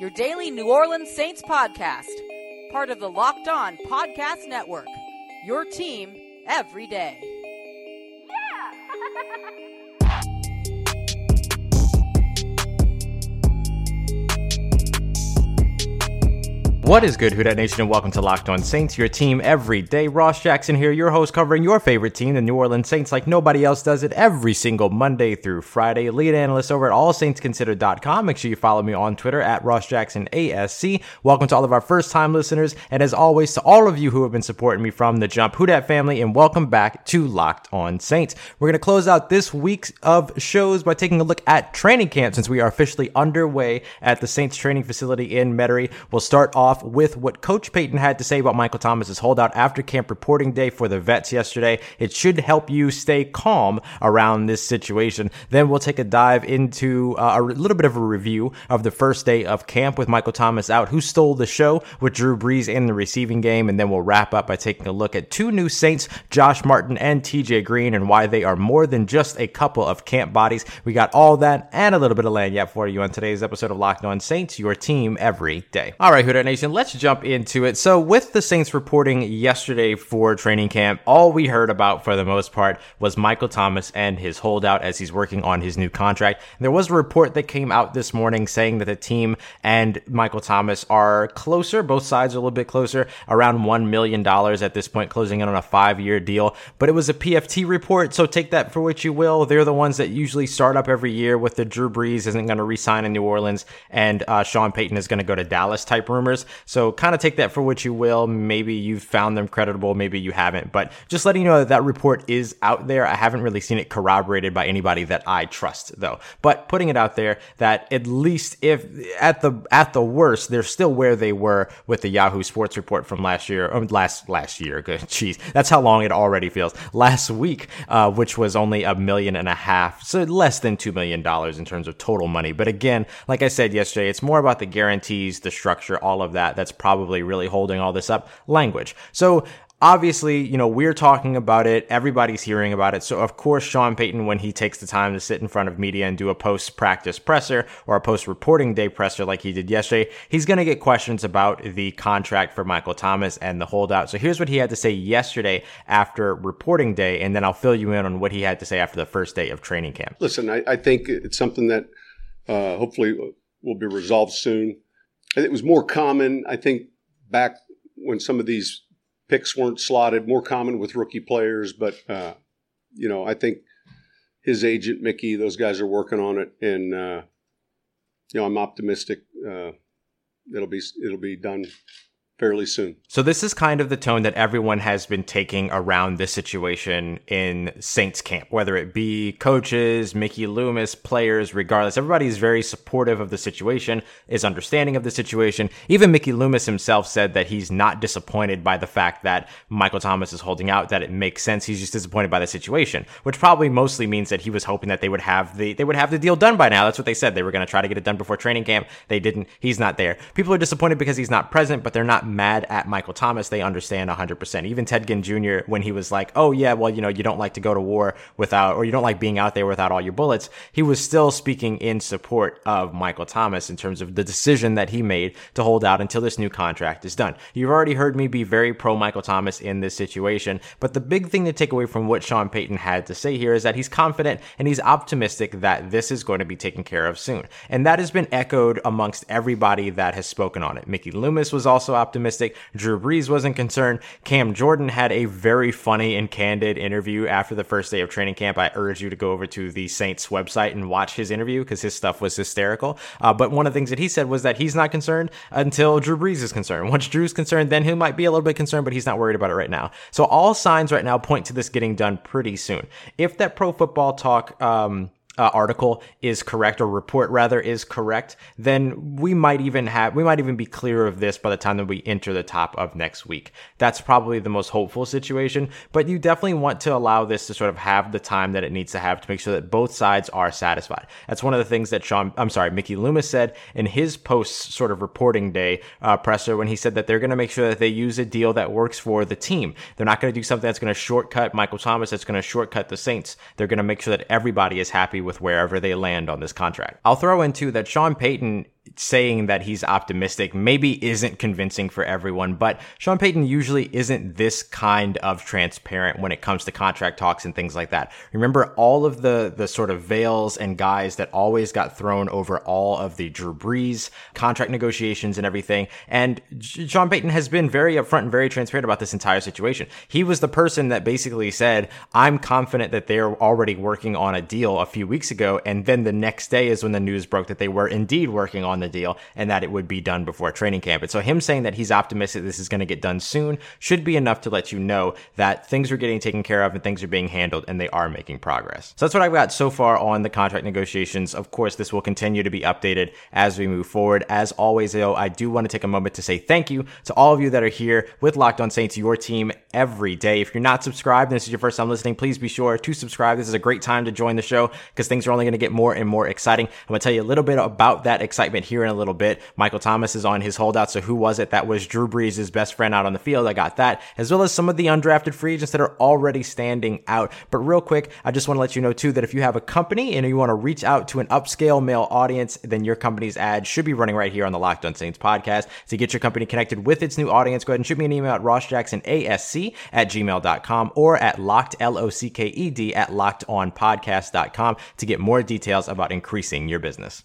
your daily New Orleans Saints podcast, part of the Locked On Podcast Network. Your team every day. What is good, Who Dat Nation, and welcome to Locked On Saints, your team every day. Ross Jackson here, your host, covering your favorite team, the New Orleans Saints, like nobody else does it every single Monday through Friday. Lead analyst over at AllSaintsConsidered.com. Make sure you follow me on Twitter at Ross Jackson ASC. Welcome to all of our first time listeners, and as always, to all of you who have been supporting me from the jump, Who Dat family, and welcome back to Locked On Saints. We're going to close out this week's of shows by taking a look at training camp since we are officially underway at the Saints training facility in Metairie. We'll start off with what Coach Payton had to say about Michael Thomas's holdout after camp reporting day for the vets yesterday. It should help you stay calm around this situation. Then we'll take a dive into uh, a little bit of a review of the first day of camp with Michael Thomas out, who stole the show with Drew Brees in the receiving game. And then we'll wrap up by taking a look at two new Saints, Josh Martin and TJ Green, and why they are more than just a couple of camp bodies. We got all that and a little bit of lagniappe for you on today's episode of Locked On Saints, your team every day. All right, Who Dat Let's jump into it. So, with the Saints reporting yesterday for training camp, all we heard about for the most part was Michael Thomas and his holdout as he's working on his new contract. There was a report that came out this morning saying that the team and Michael Thomas are closer. Both sides are a little bit closer, around $1 million at this point, closing in on a five year deal. But it was a PFT report, so take that for what you will. They're the ones that usually start up every year with the Drew Brees isn't going to resign in New Orleans and uh, Sean Payton is going to go to Dallas type rumors. So kind of take that for what you will. Maybe you've found them credible, maybe you haven't. But just letting you know that that report is out there. I haven't really seen it corroborated by anybody that I trust, though. But putting it out there that at least if at the at the worst, they're still where they were with the Yahoo Sports report from last year. Or last last year, good, jeez, that's how long it already feels. Last week, uh, which was only a million and a half, so less than two million dollars in terms of total money. But again, like I said yesterday, it's more about the guarantees, the structure, all of that. That's probably really holding all this up language. So obviously, you know, we're talking about it. Everybody's hearing about it. So, of course, Sean Payton, when he takes the time to sit in front of media and do a post practice presser or a post reporting day presser like he did yesterday, he's going to get questions about the contract for Michael Thomas and the holdout. So, here's what he had to say yesterday after reporting day, and then I'll fill you in on what he had to say after the first day of training camp. Listen, I, I think it's something that uh, hopefully will be resolved soon. It was more common, I think, back when some of these picks weren't slotted, more common with rookie players. But uh, you know, I think his agent Mickey, those guys are working on it, and uh, you know, I'm optimistic. Uh, it'll be it'll be done fairly soon. So this is kind of the tone that everyone has been taking around this situation in Saints camp, whether it be coaches, Mickey Loomis, players, regardless. Everybody is very supportive of the situation, is understanding of the situation. Even Mickey Loomis himself said that he's not disappointed by the fact that Michael Thomas is holding out, that it makes sense. He's just disappointed by the situation, which probably mostly means that he was hoping that they would have the they would have the deal done by now. That's what they said. They were going to try to get it done before training camp. They didn't. He's not there. People are disappointed because he's not present, but they're not mad at Michael Thomas. They understand 100%. Even Ted Ginn Jr., when he was like, oh, yeah, well, you know, you don't like to go to war without, or you don't like being out there without all your bullets, he was still speaking in support of Michael Thomas in terms of the decision that he made to hold out until this new contract is done. You've already heard me be very pro Michael Thomas in this situation, but the big thing to take away from what Sean Payton had to say here is that he's confident and he's optimistic that this is going to be taken care of soon. And that has been echoed amongst everybody that has spoken on it. Mickey Loomis was also optimistic. Drew Brees wasn't concerned. Cam Jordan had a very funny and candid interview after the first day of training camp. I urge you to go over to the Saints website and watch his interview because his stuff was hysterical. Uh, but one of the things that he said was that he's not concerned until Drew Brees is concerned. Once Drew's concerned, then he might be a little bit concerned, but he's not worried about it right now. So all signs right now point to this getting done pretty soon. If that pro football talk, um, uh, article is correct or report rather is correct, then we might even have we might even be clear of this by the time that we enter the top of next week. That's probably the most hopeful situation, but you definitely want to allow this to sort of have the time that it needs to have to make sure that both sides are satisfied. That's one of the things that Sean, I'm sorry, Mickey Loomis said in his post sort of reporting day uh, presser when he said that they're going to make sure that they use a deal that works for the team. They're not going to do something that's going to shortcut Michael Thomas, that's going to shortcut the Saints. They're going to make sure that everybody is happy with wherever they land on this contract. I'll throw in too that Sean Payton saying that he's optimistic maybe isn't convincing for everyone, but Sean Payton usually isn't this kind of transparent when it comes to contract talks and things like that. Remember all of the the sort of veils and guys that always got thrown over all of the Drew Brees contract negotiations and everything. And Sean Payton has been very upfront and very transparent about this entire situation. He was the person that basically said, "I'm confident that they're already working on a deal a few weeks ago," and then the next day is when the news broke that they were indeed working on the deal and that it would be done before training camp. And so him saying that he's optimistic this is going to get done soon should be enough to let you know that things are getting taken care of and things are being handled and they are making progress. So that's what I've got so far on the contract negotiations. Of course, this will continue to be updated as we move forward. As always, though, I do want to take a moment to say thank you to all of you that are here with Locked On Saints, your team every day. If you're not subscribed and this is your first time listening, please be sure to subscribe. This is a great time to join the show because things are only going to get more and more exciting. I'm going to tell you a little bit about that excitement here in a little bit. Michael Thomas is on his holdout. So who was it? That was Drew Brees' best friend out on the field. I got that, as well as some of the undrafted free agents that are already standing out. But real quick, I just want to let you know too that if you have a company and you want to reach out to an upscale male audience, then your company's ad should be running right here on the Locked On Saints podcast. To get your company connected with its new audience, go ahead and shoot me an email at rossjacksonasc at gmail.com or at locked, L-O-C-K-E-D at lockedonpodcast.com to get more details about increasing your business.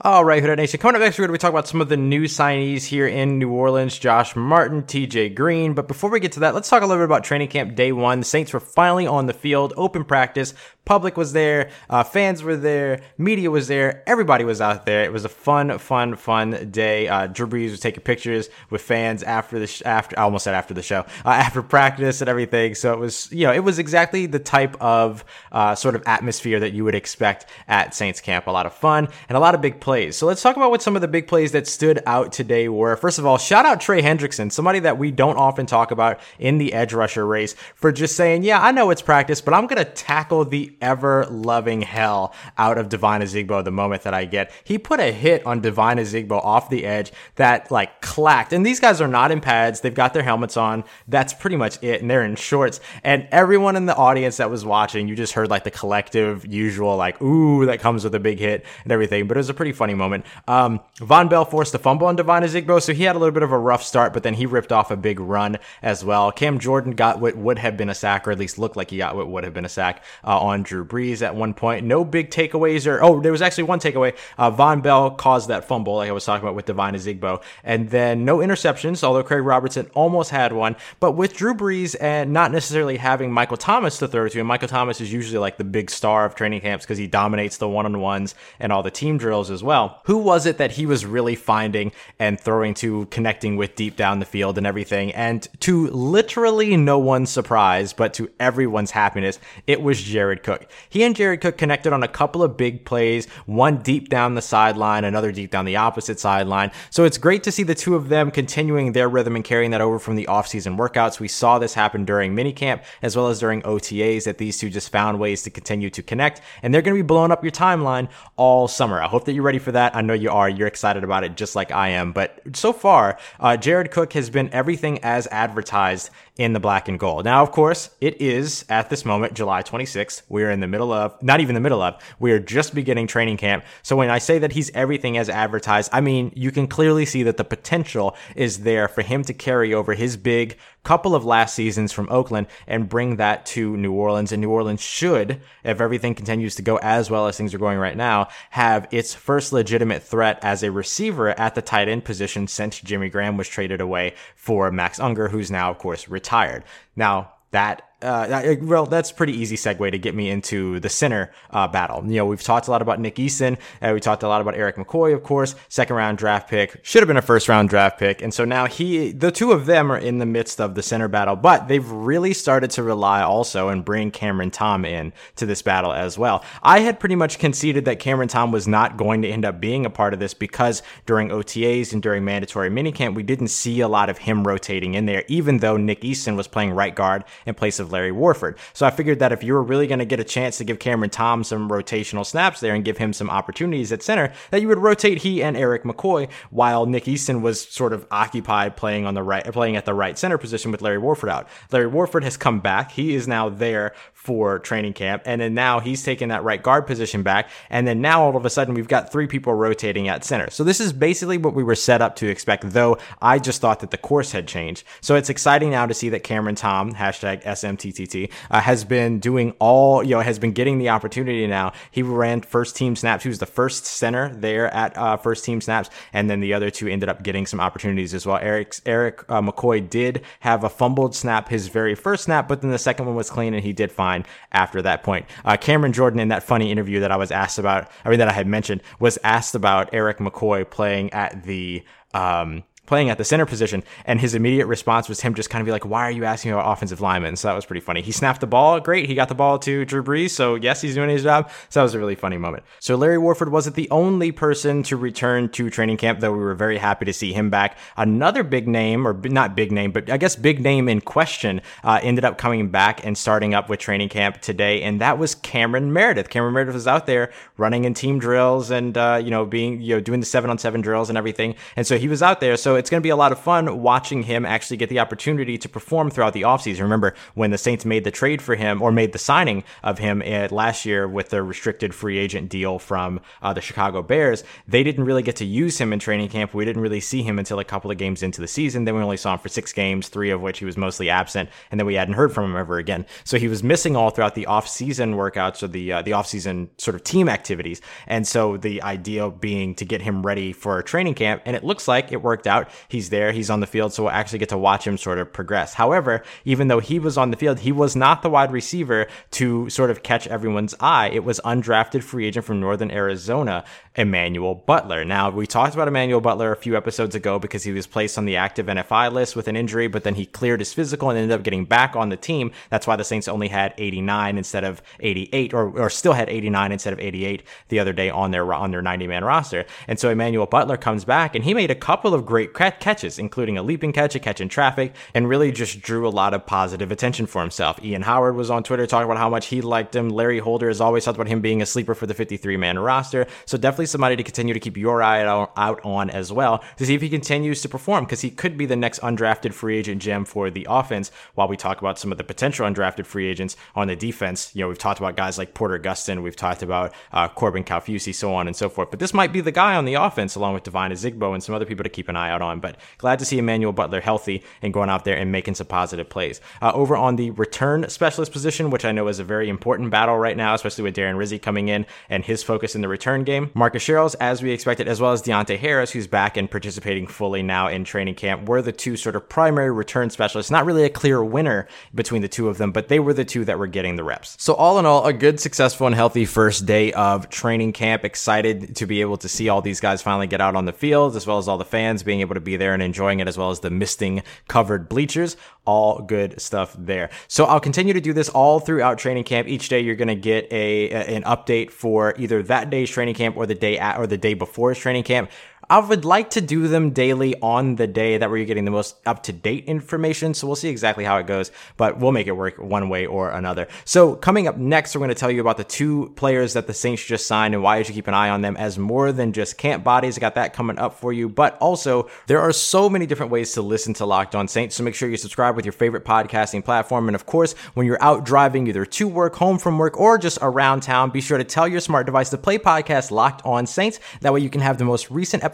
All right, Hood Nation. Coming up next, we're going to be talking about some of the new signees here in New Orleans Josh Martin, TJ Green. But before we get to that, let's talk a little bit about training camp day one. The Saints were finally on the field, open practice, Public was there, uh, fans were there, media was there, everybody was out there. It was a fun, fun, fun day. Uh, Drew Brees was taking pictures with fans after the sh- after I almost said after the show, uh, after practice and everything. So it was you know it was exactly the type of uh, sort of atmosphere that you would expect at Saints camp. A lot of fun and a lot of big plays. So let's talk about what some of the big plays that stood out today were. First of all, shout out Trey Hendrickson, somebody that we don't often talk about in the edge rusher race for just saying, yeah, I know it's practice, but I'm gonna tackle the ever loving hell out of Devine Ozigbo the moment that I get. He put a hit on Devine Ozigbo off the edge that like clacked. And these guys are not in pads. They've got their helmets on. That's pretty much it. And they're in shorts. And everyone in the audience that was watching, you just heard like the collective usual, like, ooh, that comes with a big hit and everything. But it was a pretty funny moment. Um, Vonn Bell forced a fumble on Devine Ozigbo. So he had a little bit of a rough start, but then he ripped off a big run as well. Cam Jordan got what would have been a sack, or at least looked like he got what would have been a sack uh, on Drew Brees at one point. No big takeaways or, oh, there was actually one takeaway. Uh, Vonn Bell caused that fumble, like I was talking about with Devine Ozigbo. And then no interceptions, although Craig Robertson almost had one. But with Drew Brees and not necessarily having Michael Thomas to throw to, and Michael Thomas is usually like the big star of training camps because he dominates the one on ones and all the team drills as well. Who was it that he was really finding and throwing to, connecting with deep down the field and everything? And to literally no one's surprise, but to everyone's happiness, it was Jared Cook. He and Jared Cook connected on a couple of big plays, one deep down the sideline, another deep down the opposite sideline. So it's great to see the two of them continuing their rhythm and carrying that over from the offseason workouts. We saw this happen during minicamp as well as during OTAs that these two just found ways to continue to connect and they're going to be blowing up your timeline all summer. I hope that you're ready for that. I know you are. You're excited about it just like I am. But so far, uh, Jared Cook has been everything as advertised in the black and gold. Now, of course, it is at this moment, July 26th. We're in the middle of, not even the middle of, we are just beginning training camp. So when I say that he's everything as advertised, I mean, you can clearly see that the potential is there for him to carry over his big couple of last seasons from Oakland and bring that to New Orleans. And New Orleans should, if everything continues to go as well as things are going right now, have its first legitimate threat as a receiver at the tight end position since Jimmy Graham was traded away for Max Unger, who's now, of course, retired. Now, that uh, well, that's pretty easy segue to get me into the center uh, battle. You know, we've talked a lot about Nick Easton. Uh, we talked a lot about Erik McCoy, of course, second round draft pick, should have been a first round draft pick. And so now he, the two of them are in the midst of the center battle, but they've really started to rely also and bring Cameron Tom in to this battle as well. I had pretty much conceded that Cameron Tom was not going to end up being a part of this because during OTAs and during mandatory minicamp, we didn't see a lot of him rotating in there, even though Nick Easton was playing right guard in place of Larry Warford. So I figured that if you were really going to get a chance to give Cameron Tom some rotational snaps there and give him some opportunities at center, that you would rotate he and Erik McCoy while Nick Easton was sort of occupied playing on the right, playing at the right center position with Larry Warford out. Larry Warford has come back. He is now there for training camp. And then now he's taking that right guard position back. And then now all of a sudden we've got three people rotating at center. So this is basically what we were set up to expect, though I just thought that the course had changed. So it's exciting now to see that Cameron Tom, hashtag SMTTT, uh, has been doing all, you know, has been getting the opportunity now. He ran first team snaps. He was the first center there at uh, first team snaps. And then the other two ended up getting some opportunities as well. Erik, Erik uh, McCoy did have a fumbled snap his very first snap, but then the second one was clean and he did fine after that point. Uh, Cameron Jordan, in that funny interview that I was asked about, I mean, that I had mentioned, was asked about Erik McCoy playing at the, um, playing at the center position. And his immediate response was him just kind of be like, why are you asking about offensive linemen? So that was pretty funny. He snapped the ball. Great. He got the ball to Drew Brees. So yes, he's doing his job. So that was a really funny moment. So Larry Warford wasn't the only person to return to training camp, though we were very happy to see him back. Another big name, or not big name, but I guess big name in question, uh, ended up coming back and starting up with training camp today. And that was Cameron Meredith. Cameron Meredith was out there running in team drills and, uh, you know, being, you know, doing the seven on seven drills and everything. And so he was out there. So it's going to be a lot of fun watching him actually get the opportunity to perform throughout the offseason. Remember when the Saints made the trade for him or made the signing of him last year with the restricted free agent deal from uh, the Chicago Bears, they didn't really get to use him in training camp. We didn't really see him until a couple of games into the season. Then we only saw him for six games, three of which he was mostly absent, and then we hadn't heard from him ever again. So he was missing all throughout the off-season workouts or the uh, the off-season sort of team activities. And so the idea being to get him ready for training camp, and it looks like it worked out. He's there. He's on the field, so we'll actually get to watch him sort of progress. However, even though he was on the field, he was not the wide receiver to sort of catch everyone's eye. It was undrafted free agent from Northern Arizona, Emmanuel Butler. Now, we talked about Emmanuel Butler a few episodes ago because he was placed on the active NFI list with an injury, but then he cleared his physical and ended up getting back on the team. That's why the Saints only had 89 instead of 88, or, or still had 89 instead of 88 the other day on their on their 90 man roster. And so Emmanuel Butler comes back and he made a couple of great catches, including a leaping catch, a catch in traffic, and really just drew a lot of positive attention for himself. Ian Howard was on Twitter talking about how much he liked him. Larry Holder has always talked about him being a sleeper for the 53 man roster. So definitely somebody to continue to keep your eye out on as well to see if he continues to perform because he could be the next undrafted free agent gem for the offense. While we talk about some of the potential undrafted free agents on the defense, you know, we've talked about guys like Porter Gustin, we've talked about uh, Corbin Kaufusi, so on and so forth. But this might be the guy on the offense along with Devine Ozigbo and some other people to keep an eye out on. But glad to see Emmanuel Butler healthy and going out there and making some positive plays. Uh, over on the return specialist position, which I know is a very important battle right now, especially with Darren Rizzi coming in and his focus in the return game. Marcus Sherels, as we expected, as well as Deonte Harris, who's back and participating fully now in training camp, were the two sort of primary return specialists. Not really a clear winner between the two of them, but they were the two that were getting the reps. So all in all, a good, successful, and healthy first day of training camp. Excited to be able to see all these guys finally get out on the field, as well as all the fans being able to be there and enjoying it, as well as the misting covered bleachers. All good stuff there. So I'll continue to do this all throughout training camp. Each day you're going to get a, a, an update for either that day's training camp or the day at, or the day before training camp. I would like to do them daily on the day that we're getting the most up to date information. So we'll see exactly how it goes, but we'll make it work one way or another. So coming up next, we're going to tell you about the two players that the Saints just signed and why you should keep an eye on them as more than just camp bodies. I got that coming up for you, but also there are so many different ways to listen to Locked On Saints. So make sure you subscribe with your favorite podcasting platform. And of course, when you're out driving either to work, home from work, or just around town, be sure to tell your smart device to play podcast Locked On Saints. That way you can have the most recent episode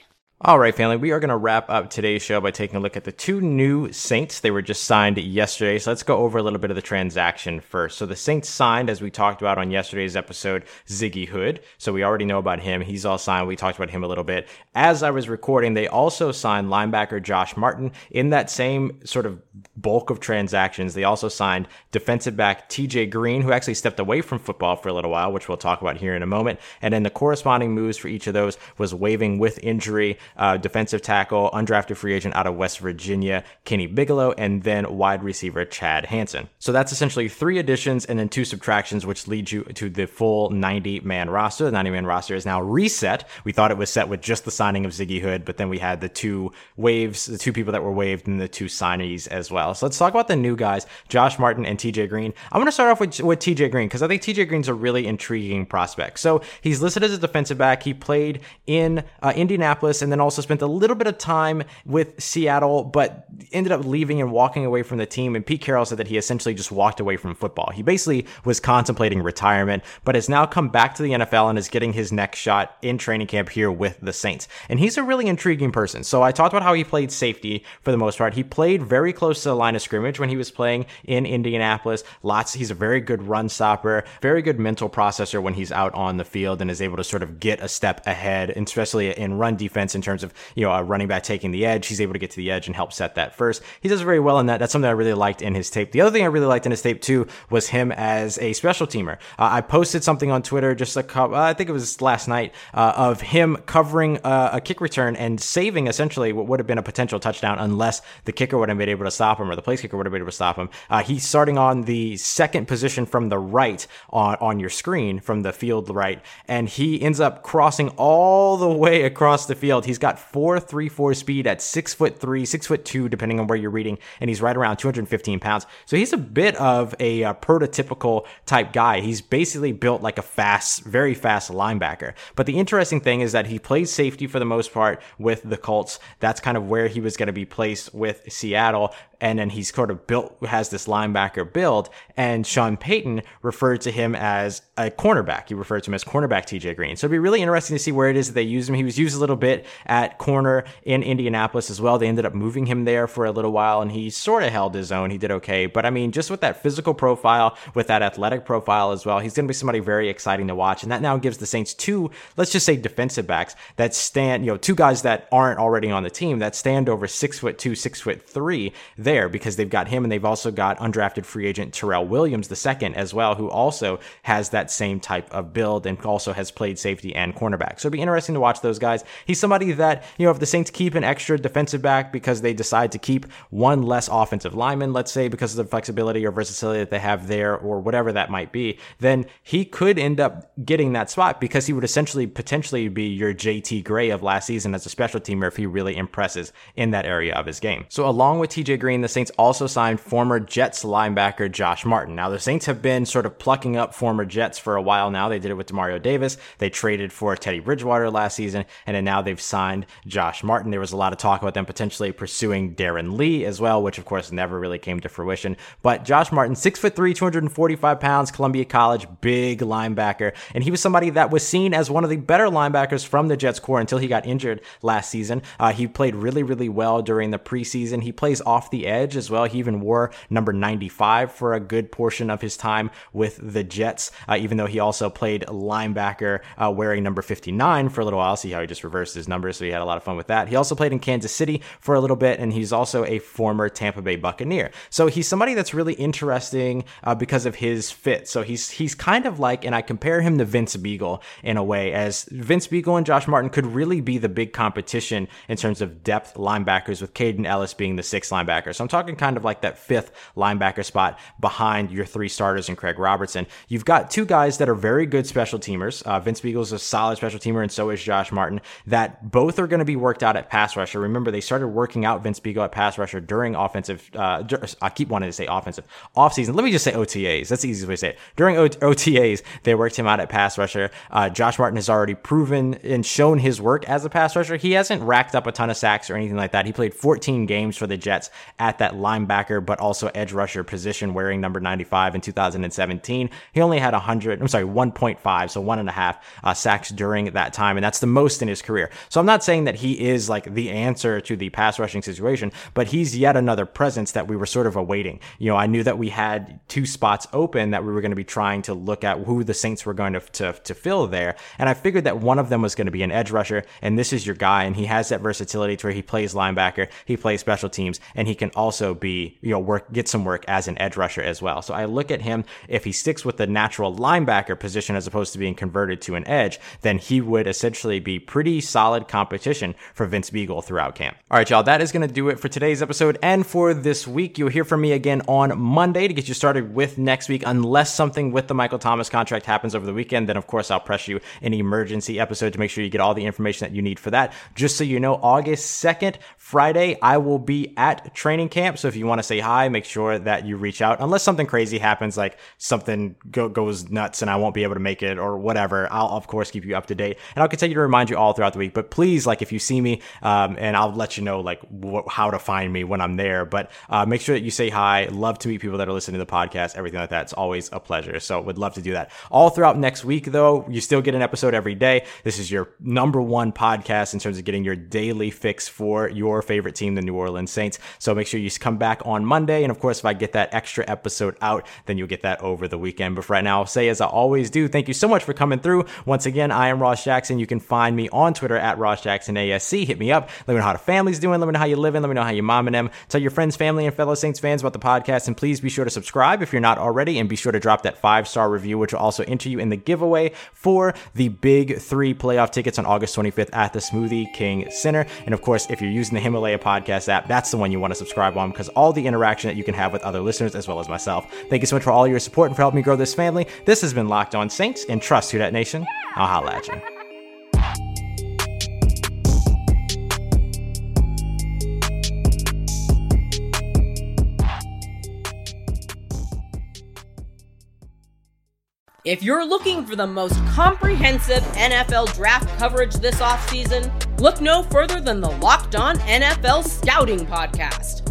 All right, family, we are going to wrap up today's show by taking a look at the two new Saints. They were just signed yesterday. So let's go over a little bit of the transaction first. So the Saints signed, as we talked about on yesterday's episode, Ziggy Hood. So we already know about him. He's all signed. We talked about him a little bit. As I was recording, they also signed linebacker Josh Martin in that same sort of bulk of transactions. They also signed defensive back TJ Green, who actually stepped away from football for a little while, which we'll talk about here in a moment. And then the corresponding moves for each of those was waiving with injury uh, defensive tackle, undrafted free agent out of West Virginia, Kenny Bigelow, and then wide receiver Chad Hansen. So that's essentially three additions and then two subtractions, which leads you to the full 90 man roster. The 90 man roster is now reset. We thought it was set with just the signing of Ziggy Hood, but then we had the two waves, the two people that were waived, and the two signees as well. So let's talk about the new guys, Josh Martin and TJ Green. I'm going to start off with, with TJ Green because I think TJ Green's a really intriguing prospect. So he's listed as a defensive back. He played in uh, Indianapolis and then also spent a little bit of time with Seattle, but ended up leaving and walking away from the team. And Pete Carroll said that he essentially just walked away from football. He basically was contemplating retirement, but has now come back to the NFL and is getting his next shot in training camp here with the Saints. And he's a really intriguing person. So I talked about how he played safety for the most part. He played very close to the line of scrimmage when he was playing in Indianapolis. Lots, he's a very good run stopper, very good mental processor when he's out on the field and is able to sort of get a step ahead, especially in run defense in terms of you know, a running back taking the edge. He's able to get to the edge and help set that first. He does very well in that. That's something I really liked in his tape. The other thing I really liked in his tape too was him as a special teamer. Uh, I posted something on Twitter just a couple, I think it was last night, uh, of him covering uh, a kick return and saving essentially what would have been a potential touchdown unless the kicker would have been able to stop him or the place kicker would have been able to stop him. Uh, he's starting on the second position from the right on, on your screen from the field right, and he ends up crossing all the way across the field. He's got four three four speed at six foot three, six foot two, depending on where you're reading, and he's right around 215 pounds. So he's a bit of a, a uh, prototypical type guy. He's basically built like a fast, very fast linebacker. But the interesting thing is that he plays safety for the most part with the Colts. That's kind of where he was going to be placed with Seattle and then he's sort of built has this linebacker build. And Sean Payton referred to him as a cornerback. He referred to him as cornerback TJ Green. So it'd be really interesting to see where it is that they use him. He was used a little bit at corner in Indianapolis as well. They ended up moving him there for a little while, and he sort of held his own. He did okay, but I mean, just with that physical profile, with that athletic profile as well, he's going to be somebody very exciting to watch. And that now gives the Saints two, let's just say defensive backs that stand, you know, two guys that aren't already on the team that stand over six foot two, six foot three. They there because they've got him and they've also got undrafted free agent Terrell Williams the second as well, who also has that same type of build and also has played safety and cornerback. So it'd be interesting to watch those guys. He's somebody that, you know, if the Saints keep an extra defensive back because they decide to keep one less offensive lineman, let's say because of the flexibility or versatility that they have there or whatever that might be, then he could end up getting that spot because he would essentially potentially be your JT Gray of last season as a special teamer if he really impresses in that area of his game. So along with TJ Green, the Saints also signed former Jets linebacker Josh Martin. Now, the Saints have been sort of plucking up former Jets for a while now. They did it with Demario Davis. They traded for Teddy Bridgewater last season, and then now they've signed Josh Martin. There was a lot of talk about them potentially pursuing Darron Lee as well, which of course never really came to fruition. But Josh Martin, six foot three, 245 pounds, Columbia College, big linebacker. And he was somebody that was seen as one of the better linebackers from the Jets core until he got injured last season. Uh, he played really, really well during the preseason. He plays off the as well. He even wore number 95 for a good portion of his time with the Jets, uh, even though he also played linebacker uh, wearing number 59 for a little while. See how he just reversed his numbers, so he had a lot of fun with that. He also played in Kansas City for a little bit, and he's also a former Tampa Bay Buccaneer. So he's somebody that's really interesting uh, because of his fit. So he's he's kind of like, and I compare him to Vince Biegel in a way, as Vince Biegel and Josh Martin could really be the big competition in terms of depth linebackers, with Kaden Elliss being the sixth linebacker. So So I'm talking kind of like that fifth linebacker spot behind your three starters and Craig Robertson. You've got two guys that are very good special teamers. Uh, Vince Biegel a solid special teamer, and so is Josh Martin. That both are going to be worked out at pass rusher. Remember, they started working out Vince Biegel at pass rusher during offensive. Uh, I keep wanting to say offensive offseason. Let me just say OTAs. That's the easiest way to say it. During o- OTAs, they worked him out at pass rusher. Uh, Josh Martin has already proven and shown his work as a pass rusher. He hasn't racked up a ton of sacks or anything like that. He played 14 games for the Jets at that linebacker, but also edge rusher position, wearing number 95 in 2017. He only had 100. I'm sorry, 1.5, so one and a half uh, sacks during that time, and that's the most in his career. So I'm not saying that he is like the answer to the pass rushing situation, but he's yet another presence that we were sort of awaiting. You know, I knew that we had two spots open that we were going to be trying to look at who the Saints were going to, to, to fill there. And I figured that one of them was going to be an edge rusher, and this is your guy, and he has that versatility to where he plays linebacker, he plays special teams, and he can also be, you know, work, get some work as an edge rusher as well. So I look at him, if he sticks with the natural linebacker position as opposed to being converted to an edge, then he would essentially be pretty solid competition for Vince Biegel throughout camp. All right, y'all, that is going to do it for today's episode and for this week. You'll hear from me again on Monday to get you started with next week, unless something with the Michael Thomas contract happens over the weekend. Then, of course, I'll press you an emergency episode to make sure you get all the information that you need for that. Just so you know, August 2nd, Friday, I will be at training camp. So if you want to say hi, make sure that you reach out. Unless something crazy happens, like something go- goes nuts and I won't be able to make it or whatever, I'll of course keep you up to date and I'll continue to remind you all throughout the week. But please, like if you see me, um, and I'll let you know like wh- how to find me when I'm there. But uh, make sure that you say hi. Love to meet people that are listening to the podcast, everything like that. It's always a pleasure. So would love to do that. All throughout next week, though, you still get an episode every day. This is your number one podcast in terms of getting your daily fix for your favorite team, the New Orleans Saints. So make sure you come back on Monday. And of course, if I get that extra episode out, then you'll get that over the weekend. But for right now, I'll say as I always do, thank you so much for coming through. Once again, I am Ross Jackson. You can find me on Twitter at Ross Jackson ASC. Hit me up. Let me know how the family's doing. Let me know how you're living. Let me know how your mom and them. Tell your friends, family, and fellow Saints fans about the podcast. And please be sure to subscribe if you're not already. And be sure to drop that five star review, which will also enter you in the giveaway for the big three playoff tickets on August 25th at the Smoothie King Center. And of course, if you're using the Himalaya podcast app, that's the one you want to subscribe on because all the interaction that you can have with other listeners as well as myself. Thank you so much for all your support and for helping me grow this family. This has been Locked On Saints and trust Who Dat Nation. I'll holla at you. If you're looking for the most comprehensive NFL draft coverage this offseason, look no further than the Locked On NFL Scouting Podcast.